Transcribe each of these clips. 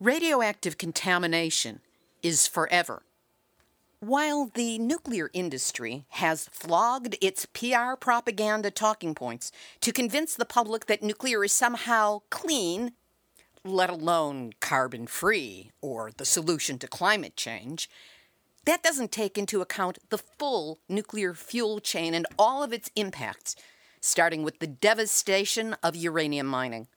Radioactive contamination is forever. While the nuclear industry has flogged its PR propaganda talking points to convince the public that nuclear is somehow clean, let alone carbon free or the solution to climate change, that doesn't take into account the full nuclear fuel chain and all of its impacts, starting with the devastation of uranium mining.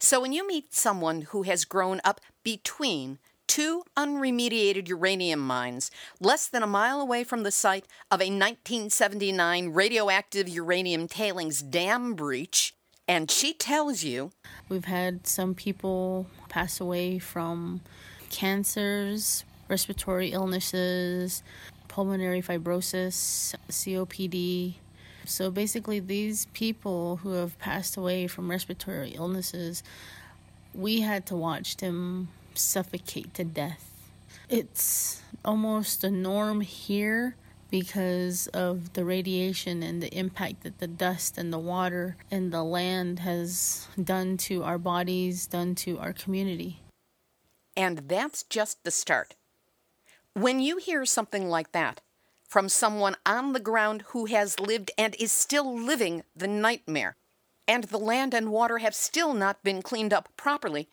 So when you meet someone who has grown up between two unremediated uranium mines less than a mile away from the site of a 1979 radioactive uranium tailings dam breach, and she tells you We've had some people pass away from cancers, respiratory illnesses, pulmonary fibrosis, COPD. So basically, these people who have passed away from respiratory illnesses, we had to watch them suffocate to death. It's almost a norm here because of the radiation and the impact that the dust and the water and the land has done to our bodies, done to our community. And that's just the start. When you hear something like that from someone on the ground who has lived and is still living the nightmare, and the land and water have still not been cleaned up properly,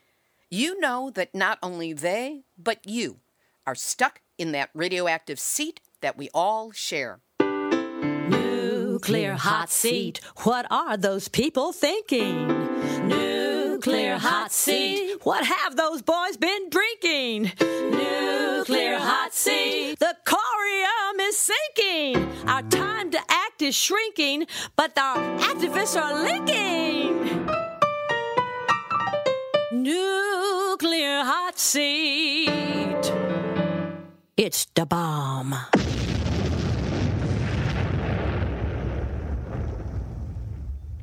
you know that not only they, but you are stuck in that radioactive seat that we all share. Nuclear hot seat. What are those people thinking? Nuclear hot seat. What have those boys been drinking? Nuclear hot seat. Sinking. Our time to act is shrinking, but our activists are linking. Nuclear hot seat. It's the bomb.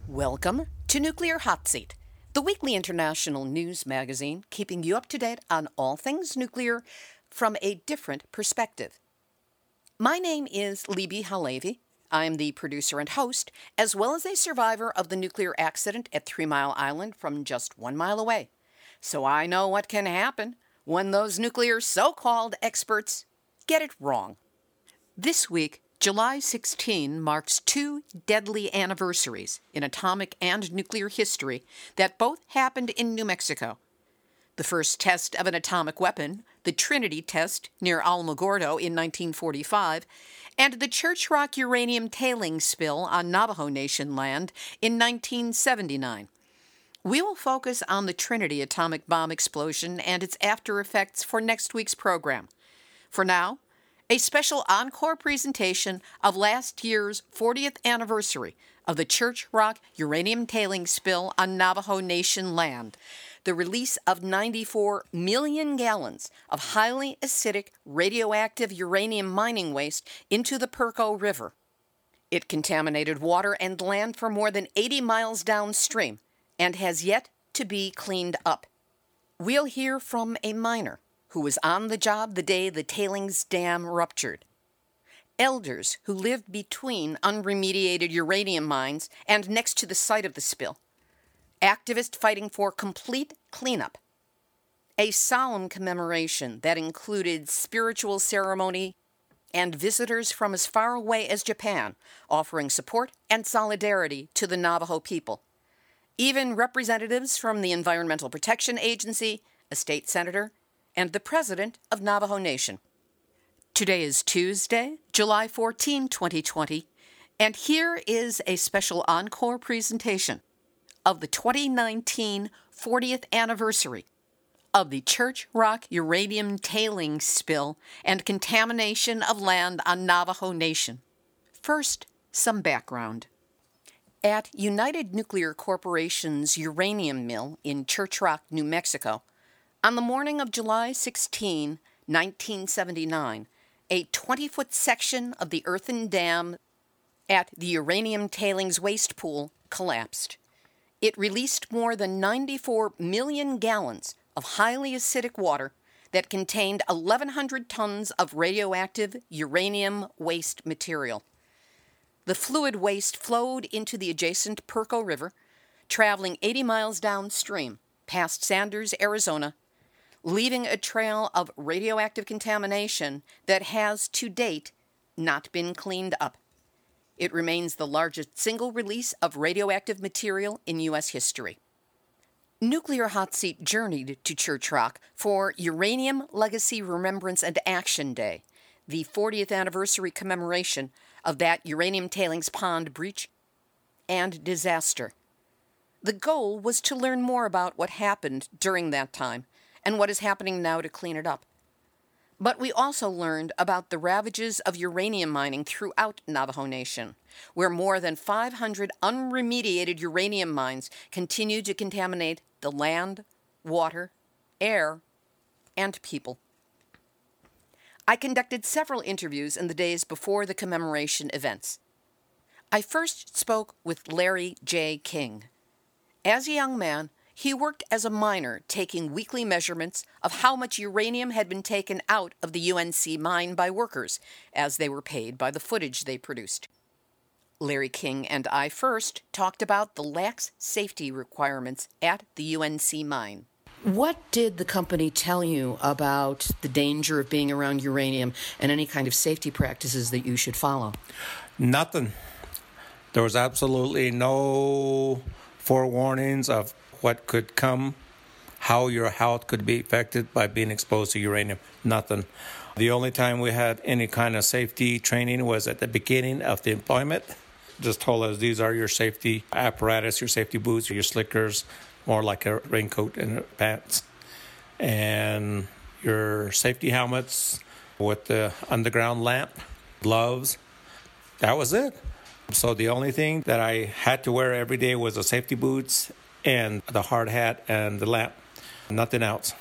Welcome to Nuclear Hot Seat, the weekly international news magazine keeping you up to date on all things nuclear from a different perspective. My name is Libbe HaLevy. I'm the producer and host, as well as a survivor of the nuclear accident at Three Mile Island from just one mile away. So I know what can happen when those nuclear so called experts get it wrong. This week, July 16 marks two deadly anniversaries in atomic and nuclear history that both happened in New Mexico. The first test of an atomic weapon, the Trinity test near Alamogordo in 1945, and the Church Rock uranium tailings spill on Navajo Nation land in 1979. We will focus on the Trinity atomic bomb explosion and its after effects for next week's program. For now, a special encore presentation of last year's 40th anniversary of the Church Rock uranium tailings spill on Navajo Nation land, the release of 94 million gallons of highly acidic radioactive uranium mining waste into the Puerco River. It contaminated water and land for more than 80 miles downstream and has yet to be cleaned up. We'll hear from a miner who was on the job the day the tailings dam ruptured. Elders who lived between unremediated uranium mines and next to the site of the spill. Activists fighting for complete cleanup. A solemn commemoration that included spiritual ceremony and visitors from as far away as Japan offering support and solidarity to the Navajo people. Even representatives from the Environmental Protection Agency, a state senator, and the president of Navajo Nation. Today is Tuesday, July 14, 2020, and here is a special encore presentation of the 2019 40th anniversary of the Church Rock uranium tailings spill and contamination of land on Navajo Nation. First, some background. At United Nuclear Corporation's uranium mill in Church Rock, New Mexico, on the morning of July 16, 1979, a 20 foot section of the earthen dam at the uranium tailings waste pool collapsed. It released more than 94 million gallons of highly acidic water that contained 1,100 tons of radioactive uranium waste material. The fluid waste flowed into the adjacent Puerco River, traveling 80 miles downstream past Sanders, Arizona, leaving a trail of radioactive contamination that has to date not been cleaned up. It remains the largest single release of radioactive material in U.S. history. Nuclear Hot Seat journeyed to Church Rock for Uranium Legacy Remembrance and Action Day, the 40th anniversary commemoration of that uranium tailings pond breach and disaster. The goal was to learn more about what happened during that time and what is happening now to clean it up. But we also learned about the ravages of uranium mining throughout Navajo Nation, where more than 500 unremediated uranium mines continue to contaminate the land, water, air, and people. I conducted several interviews in the days before the commemoration events. I first spoke with Larry J. King. As a young man, he worked as a miner, taking weekly measurements of how much uranium had been taken out of the UNC mine by workers, as they were paid by the footage they produced. Larry King and I first talked about the lax safety requirements at the UNC mine. What did the company tell you about the danger of being around uranium and any kind of safety practices that you should follow? Nothing. There was absolutely no forewarnings of what could come, how your health could be affected by being exposed to uranium. Nothing. The only time we had any kind of safety training was at the beginning of the employment. Just told us these are your safety apparatus, your safety boots, your slickers, more like a raincoat and pants, and your safety helmets with the underground lamp, gloves. That was it. So the only thing that I had to wear every day was the safety boots and the hard hat and the lamp. Nothing else.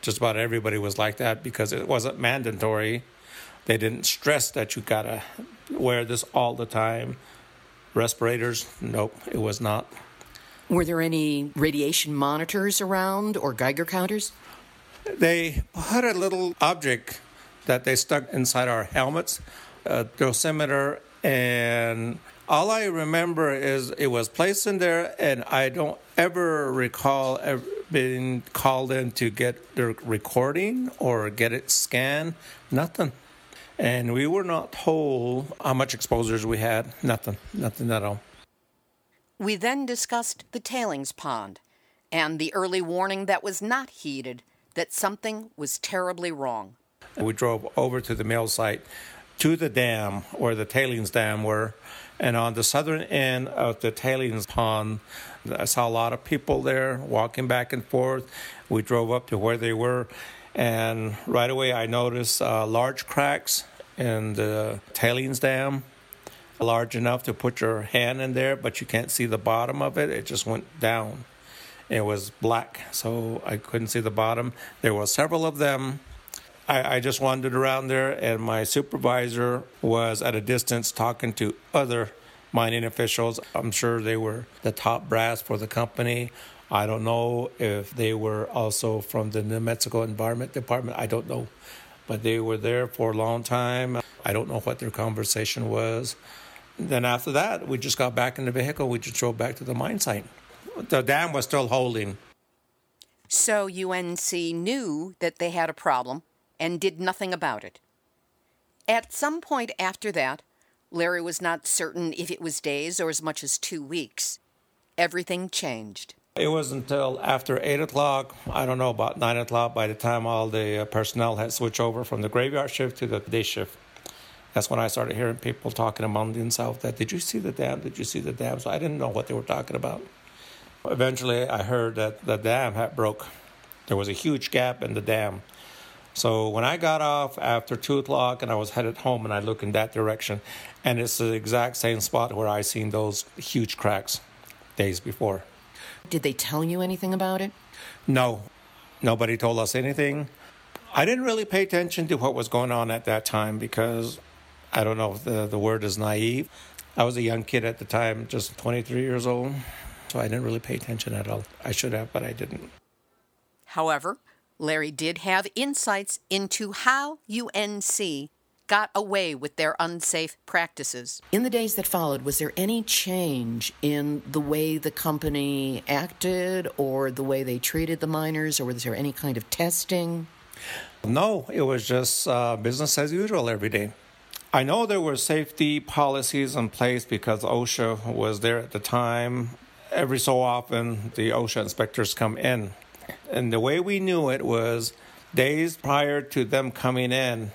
Just about everybody was like that because it wasn't mandatory. They didn't stress that you gotta wear this all the time. Respirators, nope, it was not. Were there any radiation monitors around or Geiger counters? They put a little object that they stuck inside our helmets, a dosimeter and all I remember is it was placed in there, and I don't ever recall ever being called in to get the recording or get it scanned. Nothing. And we were not told how much exposures we had. Nothing. Nothing at all. We then discussed the tailings pond and the early warning that was not heeded that something was terribly wrong. We drove over to the mill site to the dam where the tailings dam were. And on the southern end of the tailings pond, I saw a lot of people there walking back and forth. We drove up to where they were, and right away I noticed uh, large cracks in the tailings dam, large enough to put your hand in there, but you can't see the bottom of it. It just went down. It was black, so I couldn't see the bottom. There were several of them I, I just wandered around there, and my supervisor was at a distance talking to other mining officials. I'm sure they were the top brass for the company. I don't know if they were also from the New Mexico Environment Department. I don't know. But they were there for a long time. I don't know what their conversation was. Then after that, we just got back in the vehicle. We just drove back to the mine site. The dam was still holding. So UNC knew that they had a problem and did nothing about it. At some point after that, Larry was not certain if it was days or as much as two weeks. Everything changed. It was until after 8 o'clock, I don't know, about 9 o'clock, by the time all the uh, personnel had switched over from the graveyard shift to the day shift. That's when I started hearing people talking among themselves that, did you see the dam? Did you see the dam? So I didn't know what they were talking about. Eventually, I heard that the dam had broke. There was a huge gap in the dam. So when I got off after two o'clock and I was headed home and I look in that direction, and it's the exact same spot where I seen those huge cracks days before. Did they tell you anything about it? No, nobody told us anything. I didn't really pay attention to what was going on at that time because I don't know if the, the word is naive. I was a young kid at the time, just 23 years old, so I didn't really pay attention at all. I should have, but I didn't. However, Larry did have insights into how UNC got away with their unsafe practices. In the days that followed, was there any change in the way the company acted or the way they treated the miners, or was there any kind of testing? No, it was just uh, business as usual every day. I know there were safety policies in place because OSHA was there at the time. Every so often, the OSHA inspectors come in. And the way we knew it was days prior to them coming in,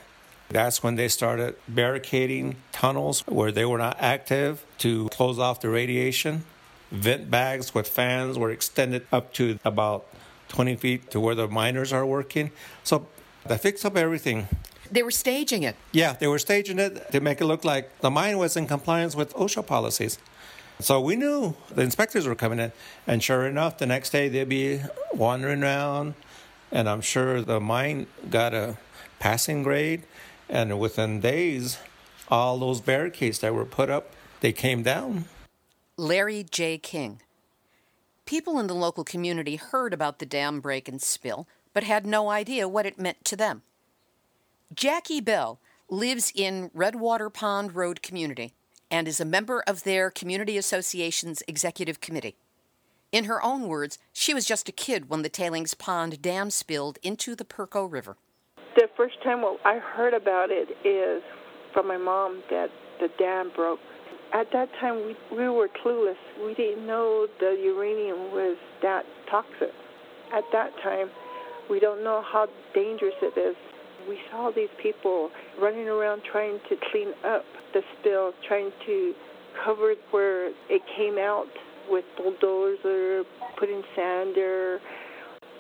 that's when they started barricading tunnels where they were not active to close off the radiation. Vent bags with fans were extended up to about 20 feet to where the miners are working. So they fixed up everything. They were staging it. Yeah, they were staging it to make it look like the mine was in compliance with OSHA policies. So we knew the inspectors were coming in. And sure enough, the next day they'd be wandering around. And I'm sure the mine got a passing grade. And within days, all those barricades that were put up, they came down. Larry J. King. People in the local community heard about the dam break and spill, but had no idea what it meant to them. Jackie Bell lives in Redwater Pond Road community and is a member of their community association's executive committee. In her own words, she was just a kid when the Tailings Pond Dam spilled into the Puerco River. The first time I heard about it is from my mom that the dam broke. At that time, we, we were clueless. We didn't know the uranium was that toxic. At that time, we don't know how dangerous it is we saw these people running around trying to clean up the spill, trying to cover where it came out with bulldozer, putting sand there.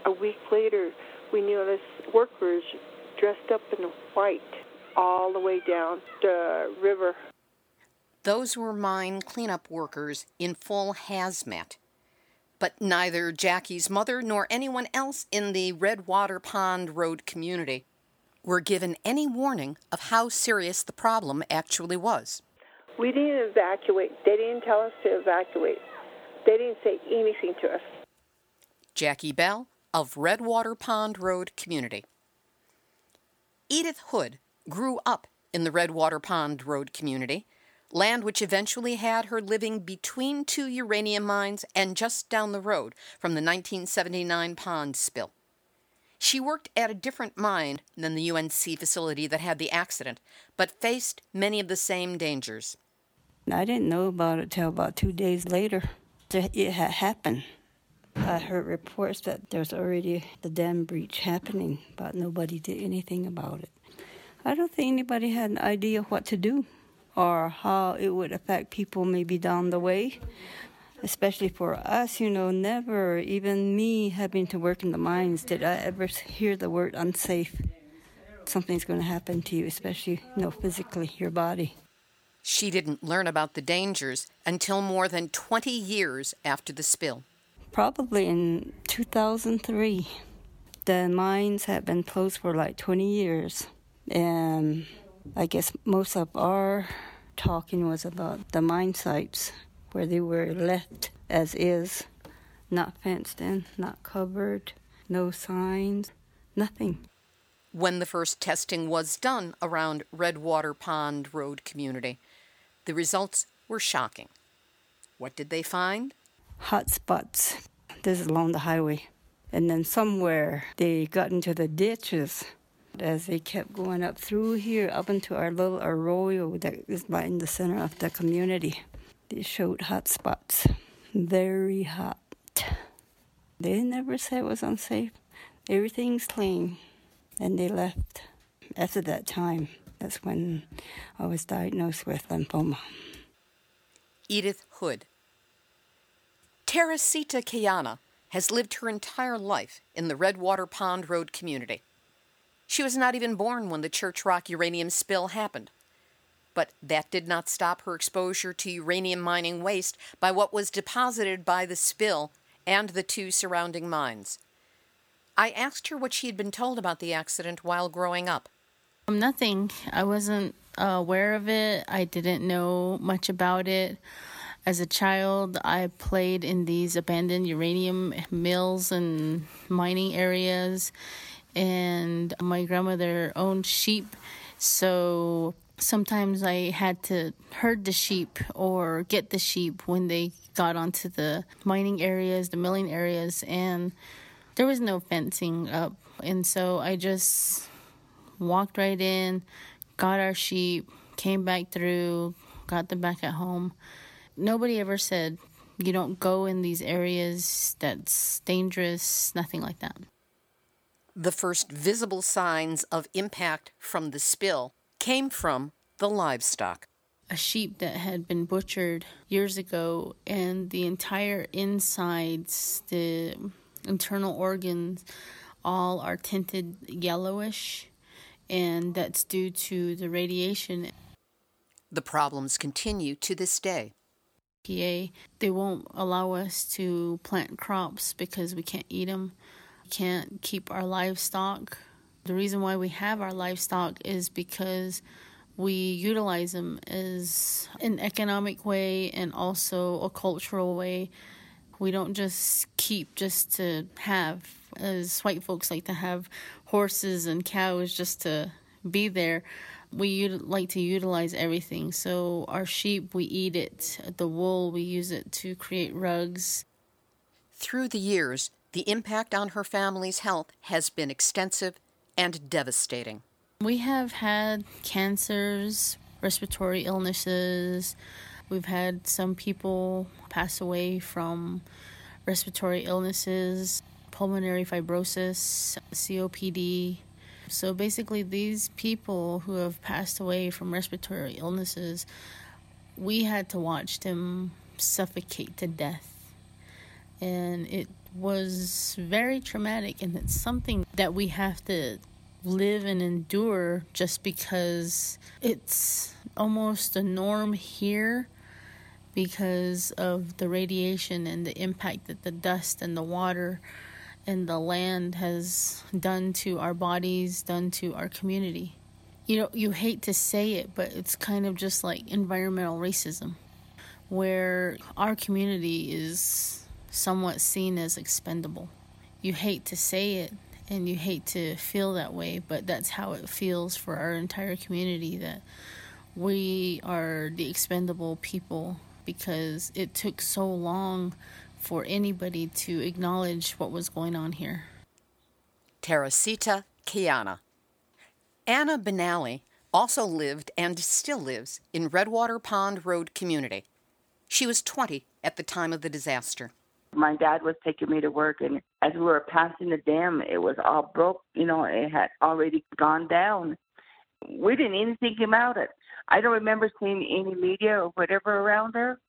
A week later, we noticed workers dressed up in white all the way down the river. Those were mine cleanup workers in full hazmat. But neither Jackie's mother nor anyone else in the Redwater Pond Road community were given any warning of how serious the problem actually was. We didn't evacuate. They didn't tell us to evacuate. They didn't say anything to us. Jackie Bell of Redwater Pond Road Community. Edith Hood grew up in the Redwater Pond Road community, land which eventually had her living between two uranium mines and just down the road from the 1979 pond spill. She worked at a different mine than the UNC facility that had the accident, but faced many of the same dangers. I didn't know about it till about two days later. It had happened. I heard reports that there's already the dam breach happening, but nobody did anything about it. I don't think anybody had an idea what to do or how it would affect people maybe down the way especially for us, you know, never, even me having to work in the mines, did I ever hear the word unsafe. Something's going to happen to you, especially, you know, physically, your body. She didn't learn about the dangers until more than 20 years after the spill. Probably in 2003. The mines had been closed for like 20 years. And I guess most of our talking was about the mine sites where they were left as is, not fenced in, not covered, no signs, nothing. When the first testing was done around Redwater Pond Road community, the results were shocking. What did they find? Hot spots. This is along the highway. And then somewhere they got into the ditches as they kept going up through here, up into our little arroyo that is right in the center of the community. They showed hot spots. Very hot. They never said it was unsafe. Everything's clean. And they left. After that time, that's when I was diagnosed with lymphoma. Edith Hood. Teracita Keyanna has lived her entire life in the Redwater Pond Road community. She was not even born when the Church Rock uranium spill happened. But that did not stop her exposure to uranium mining waste by what was deposited by the spill and the two surrounding mines. I asked her what she had been told about the accident while growing up. Um, nothing. I wasn't uh, aware of it. I didn't know much about it. As a child, I played in these abandoned uranium mills and mining areas, and my grandmother owned sheep So sometimes I had to herd the sheep or get the sheep when they got onto the mining areas, the milling areas, and there was no fencing up. And so I just walked right in, got our sheep, came back through, got them back at home. Nobody ever said, you don't go in these areas, that's dangerous, nothing like that. The first visible signs of impact from the spill came from the livestock. A sheep that had been butchered years ago, and the entire insides, the internal organs, all are tinted yellowish, and that's due to the radiation. The problems continue to this day. PA, they won't allow us to plant crops because we can't eat them. We can't keep our livestock. The reason why we have our livestock is because we utilize them as an economic way and also a cultural way. We don't just keep just to have, as white folks like to have horses and cows just to be there we like to utilize everything. So our sheep, we eat it. The wool, we use it to create rugs. Through the years, the impact on her family's health has been extensive and devastating. We have had cancers, respiratory illnesses. We've had some people pass away from respiratory illnesses, pulmonary fibrosis, COPD, so basically, these people who have passed away from respiratory illnesses, we had to watch them suffocate to death. And it was very traumatic, and it's something that we have to live and endure just because it's almost a norm here because of the radiation and the impact that the dust and the water and the land has done to our bodies, done to our community. You know, you hate to say it, but it's kind of just like environmental racism, where our community is somewhat seen as expendable. You hate to say it and you hate to feel that way, but that's how it feels for our entire community that we are the expendable people because it took so long for anybody to acknowledge what was going on here. Teracita Keyanna. Anna Benally also lived and still lives in Redwater Pond Road community. She was 20 at the time of the disaster. My dad was taking me to work, and as we were passing the dam, it was all broke. You know, it had already gone down. We didn't even think about it. I don't remember seeing any media or whatever around there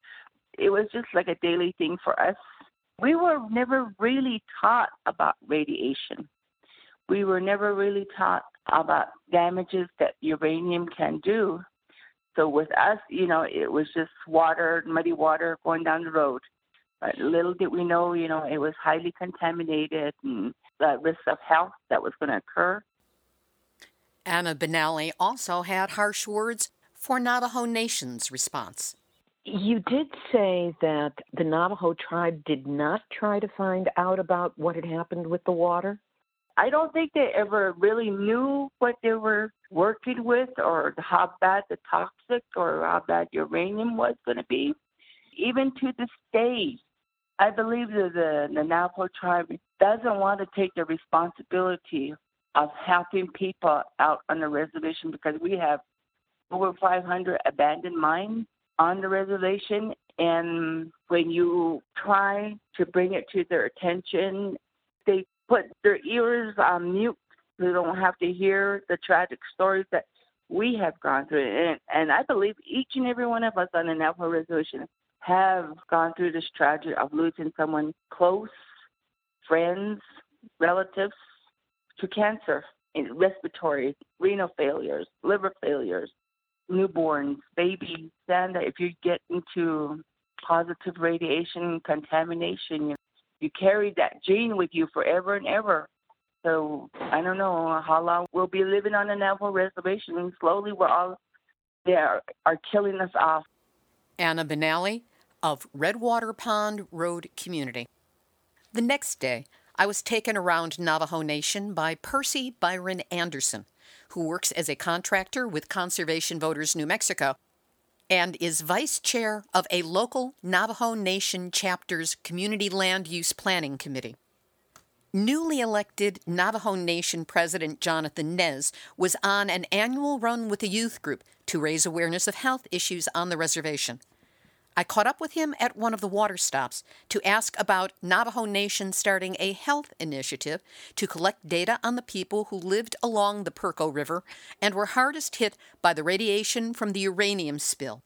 it was just like a daily thing for us. We were never really taught about radiation. We were never really taught about damages that uranium can do. So with us, you know, it was just water, muddy water going down the road. But little did we know, you know, it was highly contaminated and the risk of health that was going to occur. Anna Benally also had harsh words for Navajo Nation's response. You did say that the Navajo tribe did not try to find out about what had happened with the water. I don't think they ever really knew what they were working with or how bad the toxic or how bad uranium was going to be. Even to this day, I believe that the, the tribe doesn't want to take the responsibility of helping people out on the reservation because we have over 500 abandoned mines on the reservation. And when you try to bring it to their attention, they put their ears on mute. They don't have to hear the tragic stories that we have gone through. And, and I believe each and every one of us on the Navajo Reservation have gone through this tragedy of losing someone close, friends, relatives to cancer, respiratory, renal failures, liver failures, newborns, babies, and if you get into positive radiation contamination, you, you carry that gene with you forever and ever. So I don't know how long we'll be living on the Navajo reservation, slowly we're all they are, are killing us off. Anna Benally of Redwater Pond Road Community. The next day, I was taken around Navajo Nation by Percy Byron Anderson, who works as a contractor with Conservation Voters New Mexico and is vice chair of a local Navajo Nation chapter's Community Land Use Planning Committee. Newly elected Navajo Nation President Jonathan Nez was on an annual run with a youth group to raise awareness of health issues on the reservation. I caught up with him at one of the water stops to ask about Navajo Nation starting a health initiative to collect data on the people who lived along the Puerco River and were hardest hit by the radiation from the uranium spill.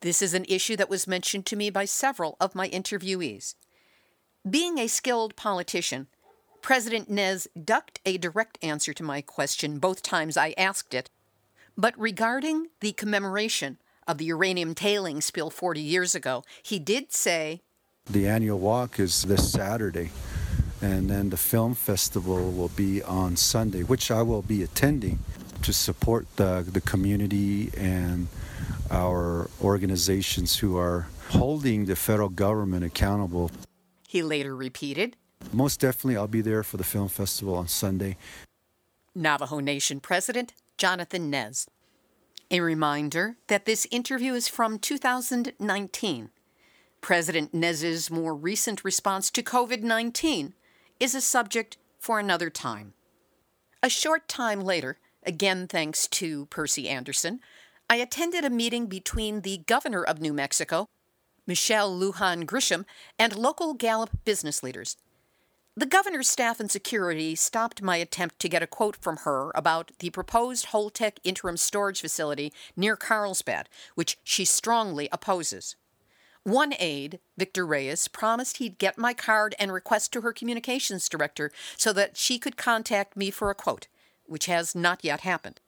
This is an issue that was mentioned to me by several of my interviewees. Being a skilled politician, President Nez ducked a direct answer to my question both times I asked it. But regarding the commemoration of the uranium tailing spill 40 years ago, he did say The annual walk is this Saturday, and then the film festival will be on Sunday, which I will be attending to support the, the community and our organizations who are holding the federal government accountable. He later repeated Most definitely, I'll be there for the film festival on Sunday. Navajo Nation President Jonathan Nez. A reminder that this interview is from 2019. President Nez's more recent response to COVID 19 is a subject for another time. A short time later, again thanks to Percy Anderson, I attended a meeting between the governor of New Mexico, Michelle Lujan Grisham, and local Gallup business leaders. The governor's staff and security stopped my attempt to get a quote from her about the proposed Holtec interim storage facility near Carlsbad, which she strongly opposes. One aide, Victor Reyes, promised he'd get my card and request to her communications director so that she could contact me for a quote, which has not yet happened.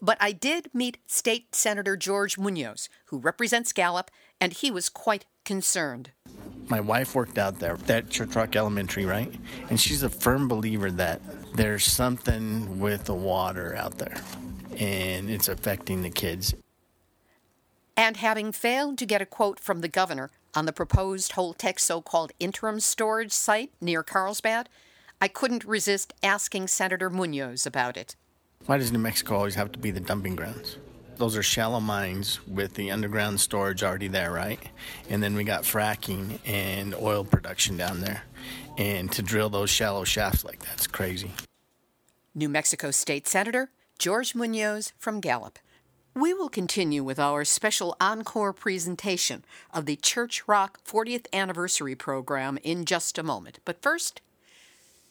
But I did meet State Senator George Munoz, who represents Gallup, and he was quite concerned. My wife worked out there at Church Rock Elementary, right? And she's a firm believer that there's something with the water out there and it's affecting the kids. And having failed to get a quote from the governor on the proposed Holtec so called interim storage site near Carlsbad, I couldn't resist asking Senator Munoz about it. Why does New Mexico always have to be the dumping grounds? Those are shallow mines with the underground storage already there, right? And then we got fracking and oil production down there. And to drill those shallow shafts like that's crazy. New Mexico State Senator George Munoz from Gallup. We will continue with our special encore presentation of the Church Rock 40th Anniversary program in just a moment. But first,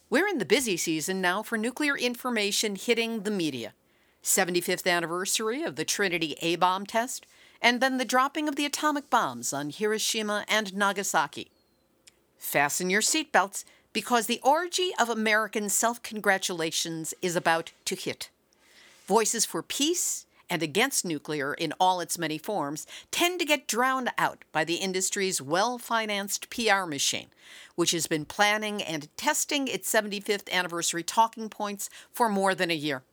we're in the busy season now for nuclear information hitting the media. 75th anniversary of the Trinity A bomb test, and then the dropping of the atomic bombs on Hiroshima and Nagasaki. Fasten your seatbelts because the orgy of American self congratulations is about to hit. Voices for peace and against nuclear in all its many forms tend to get drowned out by the industry's well financed PR machine, which has been planning and testing its 75th anniversary talking points for more than a year.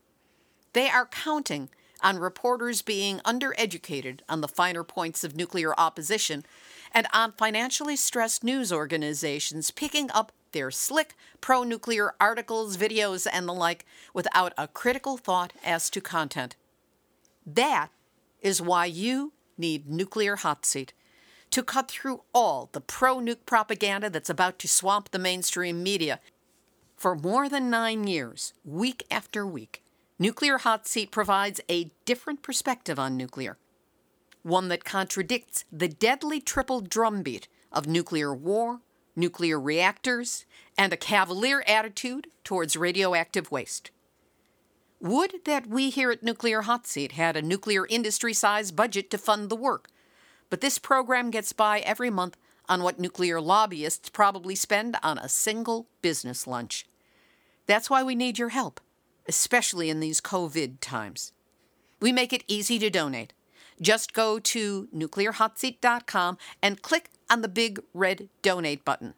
They are counting on reporters being undereducated on the finer points of nuclear opposition and on financially stressed news organizations picking up their slick pro nuclear articles, videos, and the like without a critical thought as to content. That is why you need Nuclear Hot Seat to cut through all the pro nuke propaganda that's about to swamp the mainstream media. For more than nine years, week after week, Nuclear Hot Seat provides a different perspective on nuclear, one that contradicts the deadly triple drumbeat of nuclear war, nuclear reactors, and a cavalier attitude towards radioactive waste. Would that we here at Nuclear Hot Seat had a nuclear industry sized budget to fund the work, but this program gets by every month on what nuclear lobbyists probably spend on a single business lunch. That's why we need your help, especially in these COVID times. We make it easy to donate. Just go to nuclearhotseat.com and click on the big red donate button.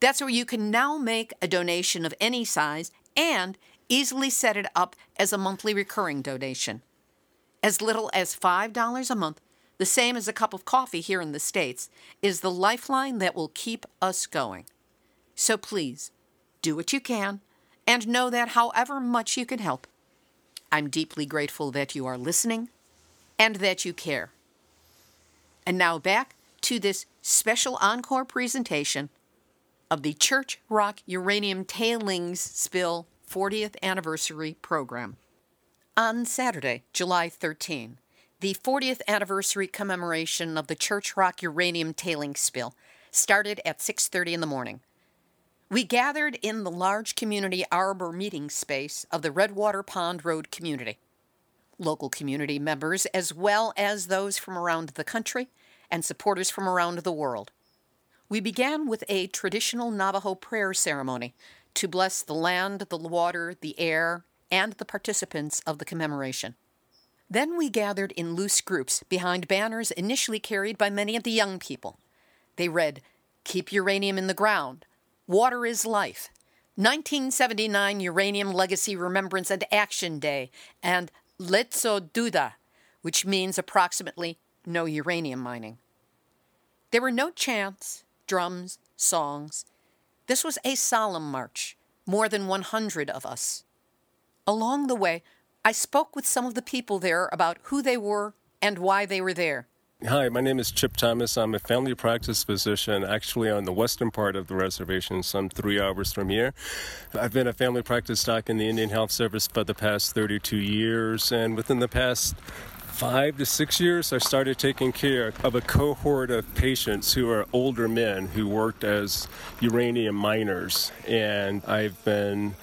That's where you can now make a donation of any size and easily set it up as a monthly recurring donation. As little as $5 a month, the same as a cup of coffee here in the States, is the lifeline that will keep us going. So please, do what you can and know that however much you can help, I'm deeply grateful that you are listening and that you care. And now back to this special encore presentation of the Church Rock Uranium Tailings Spill 40th Anniversary Program. On Saturday, July 13, the 40th anniversary commemoration of the Church Rock uranium tailings spill started at 6:30 in the morning. We gathered in the large community arbor meeting space of the Redwater Pond Road community. Local community members, as well as those from around the country and supporters from around the world. We began with a traditional Navajo prayer ceremony to bless the land, the water, the air, and the participants of the commemoration. Then we gathered in loose groups behind banners initially carried by many of the young people. They read, Keep uranium in the ground, Water is Life, 1979 Uranium Legacy Remembrance and Action Day, and Letso Duda, which means approximately no uranium mining. There were no chants, drums, songs. This was a solemn march, more than 100 of us. Along the way, I spoke with some of the people there about who they were and why they were there. Hi, my name is Chip Thomas. I'm a family practice physician actually on the western part of the reservation, some three hours from here. I've been a family practice doc in the Indian Health Service for the past 32 years, and within the past five to six years, I started taking care of a cohort of patients who are older men who worked as uranium miners. And I've been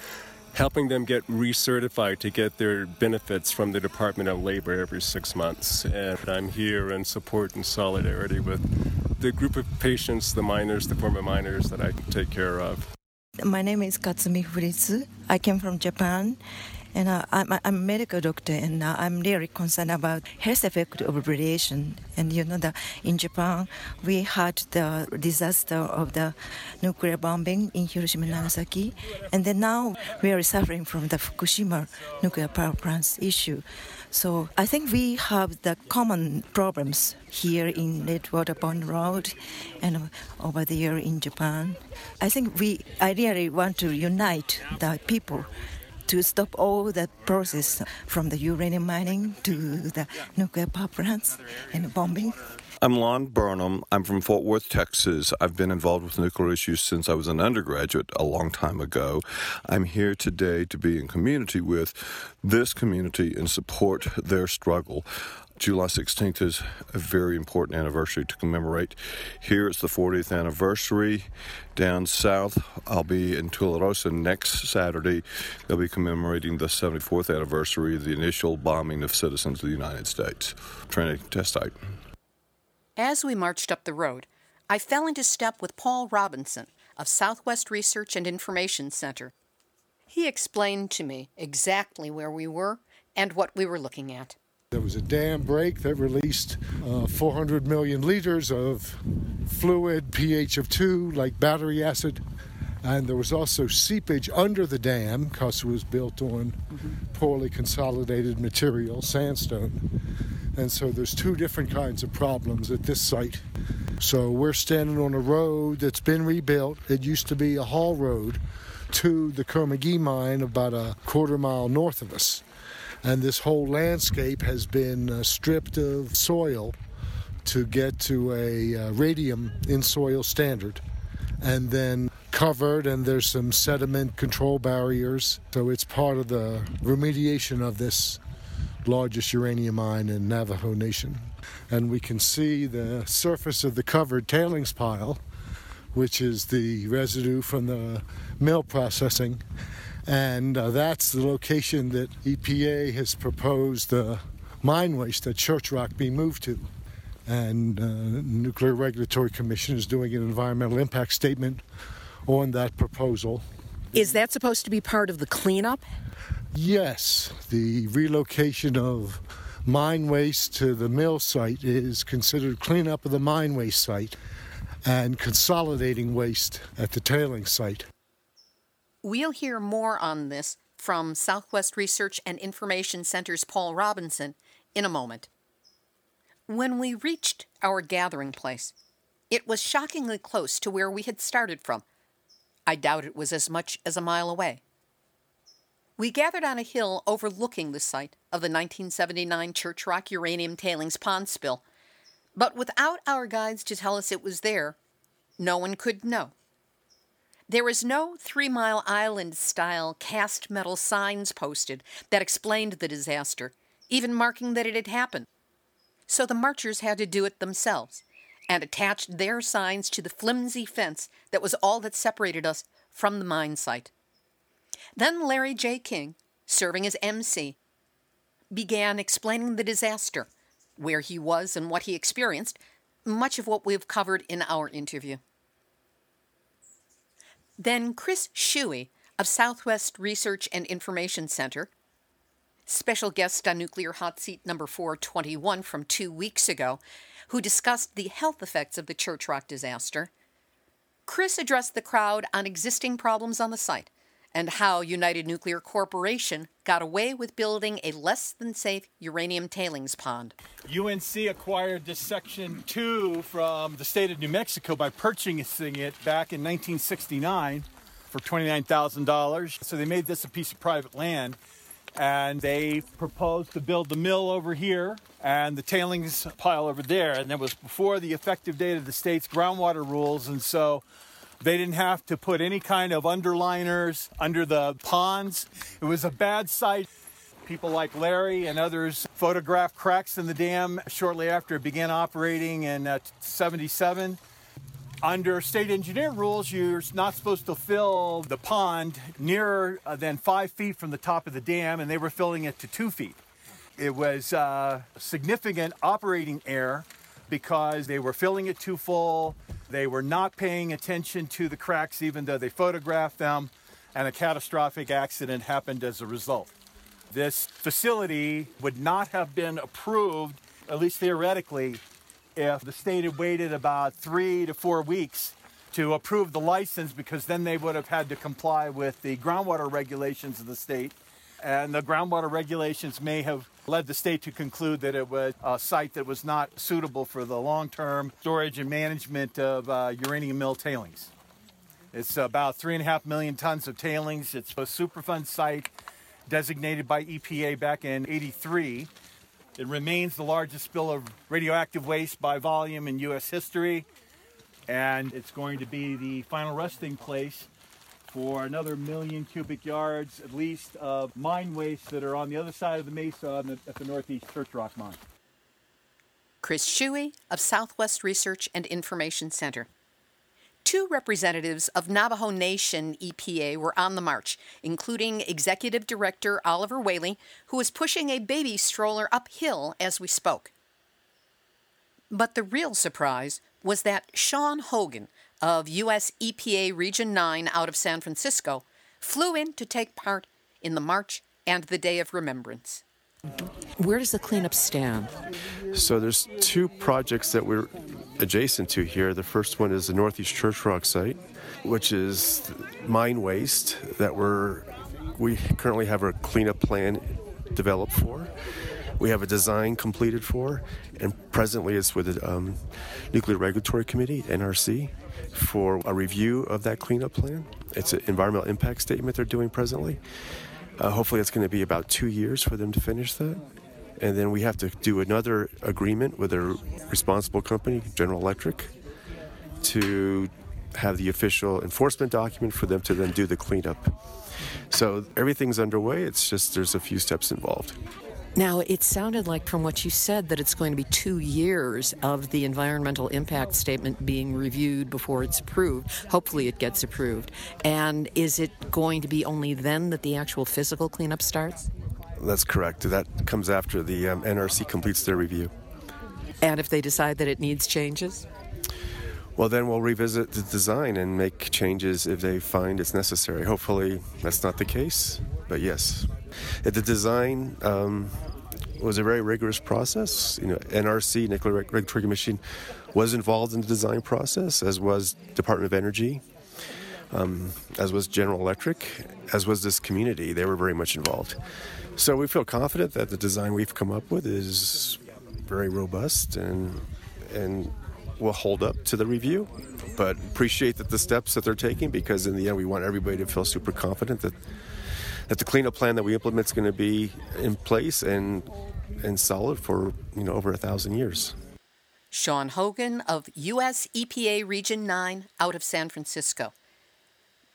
helping them get recertified to get their benefits from the Department of Labor every six months. And I'm here in support and solidarity with the group of patients, the miners, the former miners that I take care of. My name is Katsumi Furitsu. I came from Japan and uh, I'm, I'm, a medical doctor, and uh, I'm really concerned about health effect of radiation. And you know that in Japan, we had the disaster of the nuclear bombing in Hiroshima and Nagasaki, and then now we are suffering from the Fukushima nuclear power plants issue. So I think we have the common problems here in Redwater Pond Road and over there in Japan. I think we I really want to unite the people to stop all the process from the uranium mining to the nuclear power plants and bombing. I'm Lon Burnam. I'm from Fort Worth, Texas. I've been involved with nuclear issues since I was an undergraduate a long time ago. I'm here today to be in community with this community and support their struggle. July 16th is a very important anniversary to commemorate. Here it's the 40th anniversary. Down south, I'll be in Tularosa next Saturday. They'll be commemorating the 74th anniversary of the initial bombing of citizens of the United States. Trinity Test Site. As we marched up the road, I fell into step with Paul Robinson of Southwest Research and Information Center. He explained to me exactly where we were and what we were looking at. There was a dam break that released uh, 400 million liters of fluid, pH of 2, like battery acid. And there was also seepage under the dam because it was built on mm-hmm. poorly consolidated material, sandstone. And so there's two different kinds of problems at this site. So we're standing on a road that's been rebuilt. It used to be a haul road to the Kerr-McGee mine about a quarter mile north of us and this whole landscape has been uh, stripped of soil to get to a uh, radium in soil standard and then covered and there's some sediment control barriers. So it's part of the remediation of this largest uranium mine in Navajo Nation. And we can see the surface of the covered tailings pile which is the residue from the mill processing and uh, that's the location that EPA has proposed the mine waste at Church Rock be moved to. And uh, Nuclear Regulatory Commission is doing an environmental impact statement on that proposal. Is that supposed to be part of the cleanup? Yes, the relocation of mine waste to the mill site is considered cleanup of the mine waste site and consolidating waste at the tailing site. We'll hear more on this from Southwest Research and Information Center's Paul Robinson in a moment. When we reached our gathering place, it was shockingly close to where we had started from. I doubt it was as much as a mile away. We gathered on a hill overlooking the site of the 1979 Church Rock uranium tailings pond spill. But without our guides to tell us it was there, no one could know. There was no Three Mile Island style cast metal signs posted that explained the disaster, even marking that it had happened. So the marchers had to do it themselves and attached their signs to the flimsy fence that was all that separated us from the mine site. Then Larry J. King, serving as MC, began explaining the disaster, where he was and what he experienced, much of what we've covered in our interview. Then Chris Shuey of Southwest Research and Information Center, special guest on Nuclear Hot Seat number 421 from two weeks ago, who discussed the health effects of the Church Rock disaster. Chris addressed the crowd on existing problems on the site and how United Nuclear Corporation got away with building a less than safe uranium tailings pond. UNC acquired this Section 2 from the state of New Mexico by purchasing it back in 1969 for $29,000. So they made this a piece of private land and they proposed to build the mill over here and the tailings pile over there. And that was before the effective date of the state's groundwater rules. And so they didn't have to put any kind of underliners under the ponds. It was a bad site. People like Larry and others photographed cracks in the dam shortly after it began operating in uh, 77. Under state engineer rules, you're not supposed to fill the pond nearer uh, than five feet from the top of the dam, and they were filling it to two feet. It was uh, significant operating error because they were filling it too full. They were not paying attention to the cracks, even though they photographed them, and a catastrophic accident happened as a result. This facility would not have been approved, at least theoretically, if the state had waited about three to four weeks to approve the license, because then they would have had to comply with the groundwater regulations of the state. And the groundwater regulations may have led the state to conclude that it was a site that was not suitable for the long term storage and management of uh, uranium mill tailings. It's about three and a half million tons of tailings. It's a Superfund site designated by EPA back in 83. It remains the largest spill of radioactive waste by volume in U.S. history, and it's going to be the final resting place for another million cubic yards at least of mine waste that are on the other side of the mesa the, at the Northeast Church Rock mine. Chris Shuey of Southwest Research and Information Center. Two representatives of Navajo Nation EPA were on the march, including Executive Director Oliver Whaley, who was pushing a baby stroller uphill as we spoke. But the real surprise was that Sean Hogan, of U.S. EPA Region 9 out of San Francisco flew in to take part in the march and the Day of Remembrance. Where does the cleanup stand? So there's two projects that we're adjacent to here. The first one is the Northeast Church Rock site, which is mine waste that we're we currently have a cleanup plan developed for. We have a design completed for, and presently it's with the um, Nuclear Regulatory Committee (NRC) for a review of that cleanup plan. It's an environmental impact statement they're doing presently. Uh, hopefully, it's going to be about two years for them to finish that. And then we have to do another agreement with a responsible company, General Electric, to have the official enforcement document for them to then do the cleanup. So everything's underway, it's just there's a few steps involved. Now, it sounded like from what you said that it's going to be two years of the environmental impact statement being reviewed before it's approved. Hopefully, it gets approved. And is it going to be only then that the actual physical cleanup starts? That's correct. That comes after the um, NRC completes their review. And if they decide that it needs changes? Well, then we'll revisit the design and make changes if they find it's necessary. Hopefully, that's not the case, but yes. The design um, was a very rigorous process. You know, NRC, Nuclear Regulatory Commission, was involved in the design process, as was Department of Energy, um, as was General Electric, as was this community. They were very much involved. So we feel confident that the design we've come up with is very robust and and will hold up to the review. But appreciate that the steps that they're taking because in the end we want everybody to feel super confident that that the cleanup plan that we implement is going to be in place and and solid for you know over a thousand years. Sean Hogan of U.S. EPA Region 9 out of San Francisco.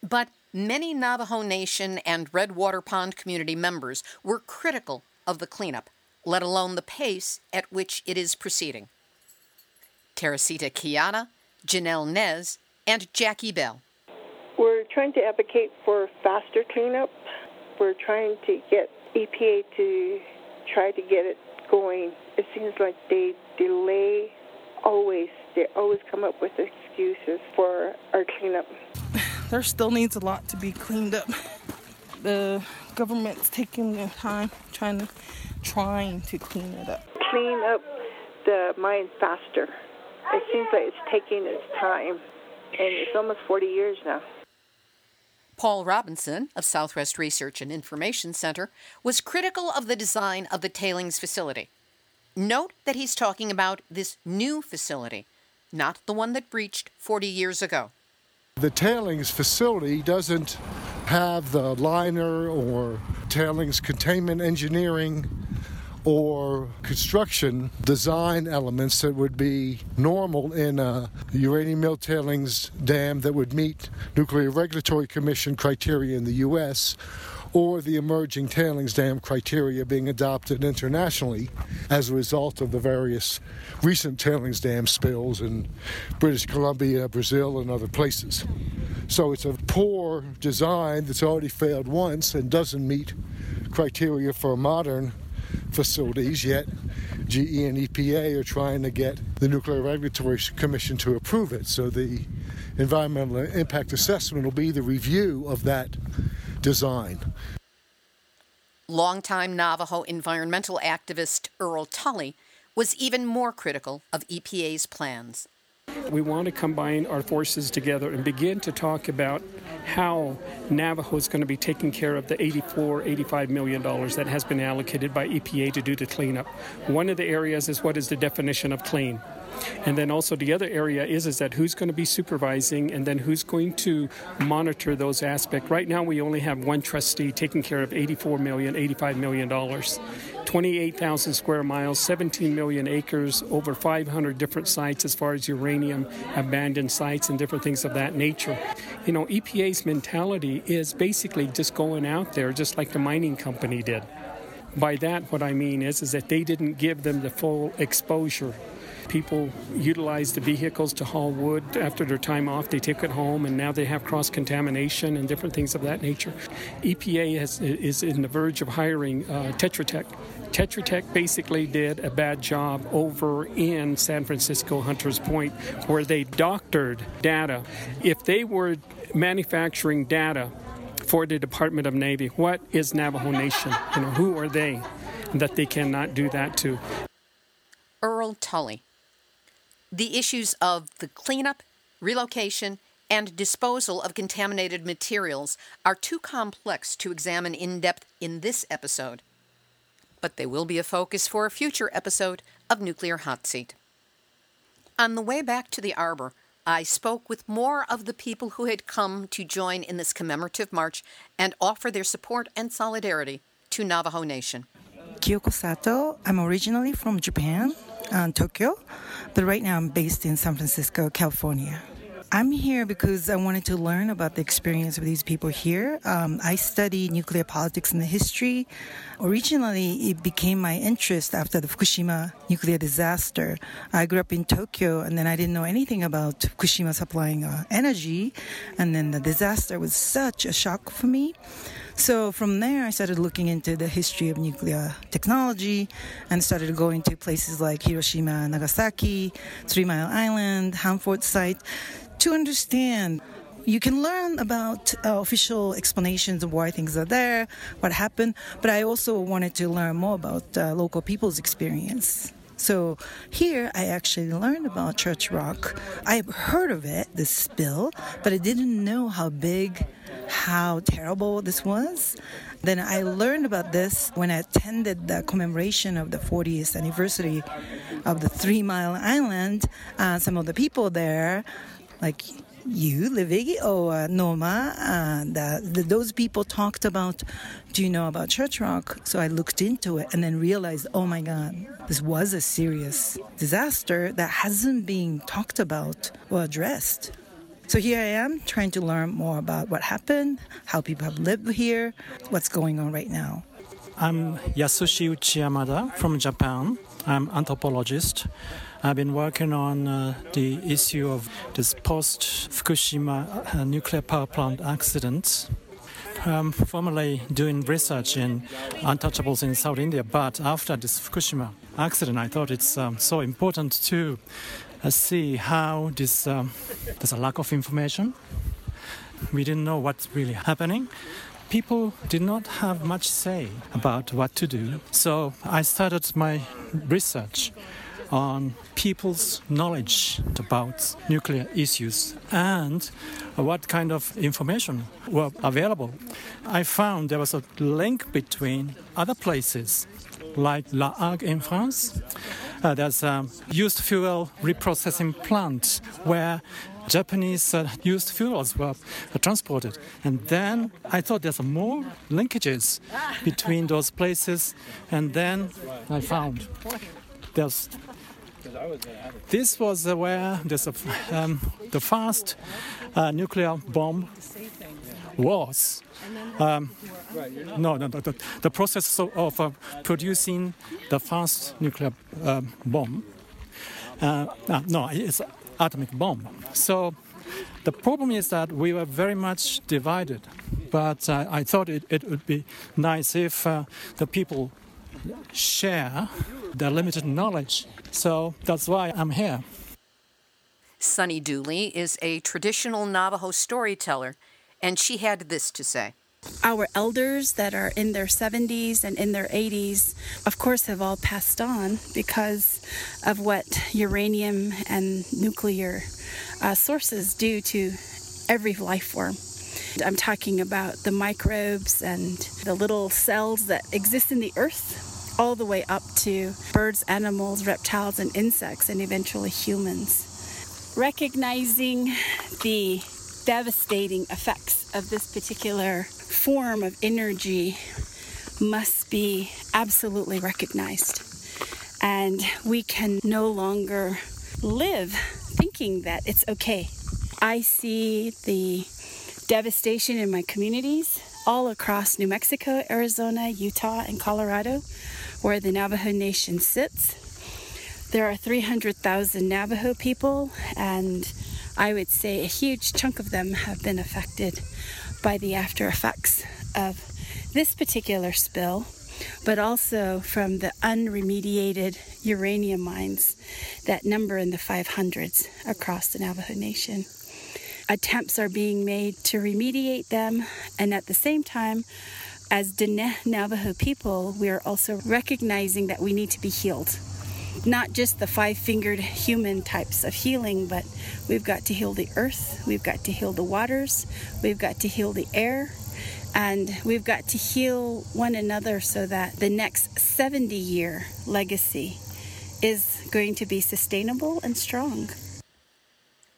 But many Navajo Nation and Redwater Pond community members were critical of the cleanup, let alone the pace at which it is proceeding. Teracita Keyanna, Janelle Nez, and Jackie Bell. We're trying to advocate for faster cleanup. We're trying to get EPA to try to get it going. It seems like they delay always. They always come up with excuses for our cleanup. There still needs a lot to be cleaned up. The government's taking their time trying to trying to clean it up. Clean up the mine faster. It seems like it's taking its time, and it's almost 40 years now. Paul Robinson of Southwest Research and Information Center was critical of the design of the tailings facility. Note that he's talking about this new facility, not the one that breached 40 years ago. The tailings facility doesn't have the liner or tailings containment engineering or construction design elements that would be normal in a uranium mill tailings dam that would meet Nuclear Regulatory Commission criteria in the U.S. or the emerging tailings dam criteria being adopted internationally as a result of the various recent tailings dam spills in British Columbia, Brazil, and other places. So it's a poor design that's already failed once and doesn't meet criteria for a modern facilities, yet GE and EPA are trying to get the Nuclear Regulatory Commission to approve it. So the environmental impact assessment will be the review of that design. Longtime Navajo environmental activist Earl Tulley was even more critical of EPA's plans. We want to combine our forces together and begin to talk about how Navajo is going to be taking care of the 84, 85 million dollars that has been allocated by EPA to do the cleanup. One of the areas is what is the definition of clean. And then also the other area is is that who's going to be supervising and then who's going to monitor those aspects. Right now we only have one trustee taking care of 84 million, 85 million dollars. 28,000 square miles, 17 million acres, over 500 different sites as far as uranium abandoned sites and different things of that nature. You know, EPA's mentality is basically just going out there just like the mining company did. By that, what I mean is, is that they didn't give them the full exposure people utilize the vehicles to haul wood after their time off. They take it home, and now they have cross contamination and different things of that nature. EPA has, is in the verge of hiring uh, Tetra Tech. Tetra Tech basically did a bad job over in San Francisco, Hunters Point, where they doctored data. If they were manufacturing data for the Department of Navy, what is Navajo Nation? You know, who are they that they cannot do that to? Earl Tulley. The issues of the cleanup, relocation, and disposal of contaminated materials are too complex to examine in depth in this episode, but they will be a focus for a future episode of Nuclear Hot Seat. On the way back to the arbor, I spoke with more of the people who had come to join in this commemorative march and offer their support and solidarity to Navajo Nation. Kyoko Sato. I'm originally from Japan, uh, Tokyo, but right now I'm based in San Francisco, California. I'm here because I wanted to learn about the experience of these people here. Um, I study nuclear politics and the history. Originally, it became my interest after the Fukushima nuclear disaster. I grew up in Tokyo, and then I didn't know anything about Fukushima supplying uh, energy, and then the disaster was such a shock for me. So from there, I started looking into the history of nuclear technology and started going to places like Hiroshima, Nagasaki, Three Mile Island, Hanford site to understand you can learn about uh, official explanations of why things are there, what happened, but I also wanted to learn more about uh, local people's experience. So here I actually learned about Church Rock. I've heard of it, this spill, but I didn't know how big, how terrible this was. Then I learned about this when I attended the commemoration of the 40th anniversary of the Three Mile Island. Uh, some of the people there like you, Livy, or uh, Norma, uh, the, those people talked about, do you know about Church Rock? So I looked into it and then realized, oh my God, this was a serious disaster that hasn't been talked about or addressed. So here I am trying to learn more about what happened, how people have lived here, what's going on right now. I'm Yasushi Uchiyamada from Japan. I'm anthropologist. I've been working on uh, the issue of this post Fukushima uh, nuclear power plant accident. I'm formerly doing research in untouchables in South India, but after this Fukushima accident, I thought it's um, so important to uh, see how this um, there's a lack of information. We didn't know what's really happening people did not have much say about what to do. So I started my research on people's knowledge about nuclear issues and what kind of information were available. I found there was a link between other places like La Hague in France. Uh, there's a used fuel reprocessing plant where Japanese uh, used fuels were uh, transported. And then I thought there's more linkages between those places. And then I found there's this was uh, where a, um, the first uh, nuclear bomb was. Um, no, no, no, the, process of, uh, producing the first nuclear um, bomb. Uh, no, it's atomic bomb. So the problem is that we were very much divided. But uh, I thought it, it, would be nice if uh, the people share their limited knowledge. So that's why I'm here. Sunny Dooley is a traditional Navajo storyteller, and she had this to say. Our elders that are in their 70s and in their 80s, of course, have all passed on because of what uranium and nuclear uh, sources do to every life form. I'm talking about the microbes and the little cells that exist in the earth, all the way up to birds, animals, reptiles, and insects, and eventually humans. Recognizing the devastating effects of this particular form of energy must be absolutely recognized. And we can no longer live thinking that it's okay. I see the devastation in my communities all across New Mexico, Arizona, Utah, and Colorado, where the Navajo Nation sits. There are 300,000 Navajo people, and I would say a huge chunk of them have been affected by the after effects of this particular spill, but also from the unremediated uranium mines that number in the 500s across the Navajo Nation. Attempts are being made to remediate them, and at the same time, as Diné Navajo people, we are also recognizing that we need to be healed not just the five fingered human types of healing, but we've got to heal the earth, we've got to heal the waters, we've got to heal the air, and we've got to heal one another so that the next 70 year legacy is going to be sustainable and strong.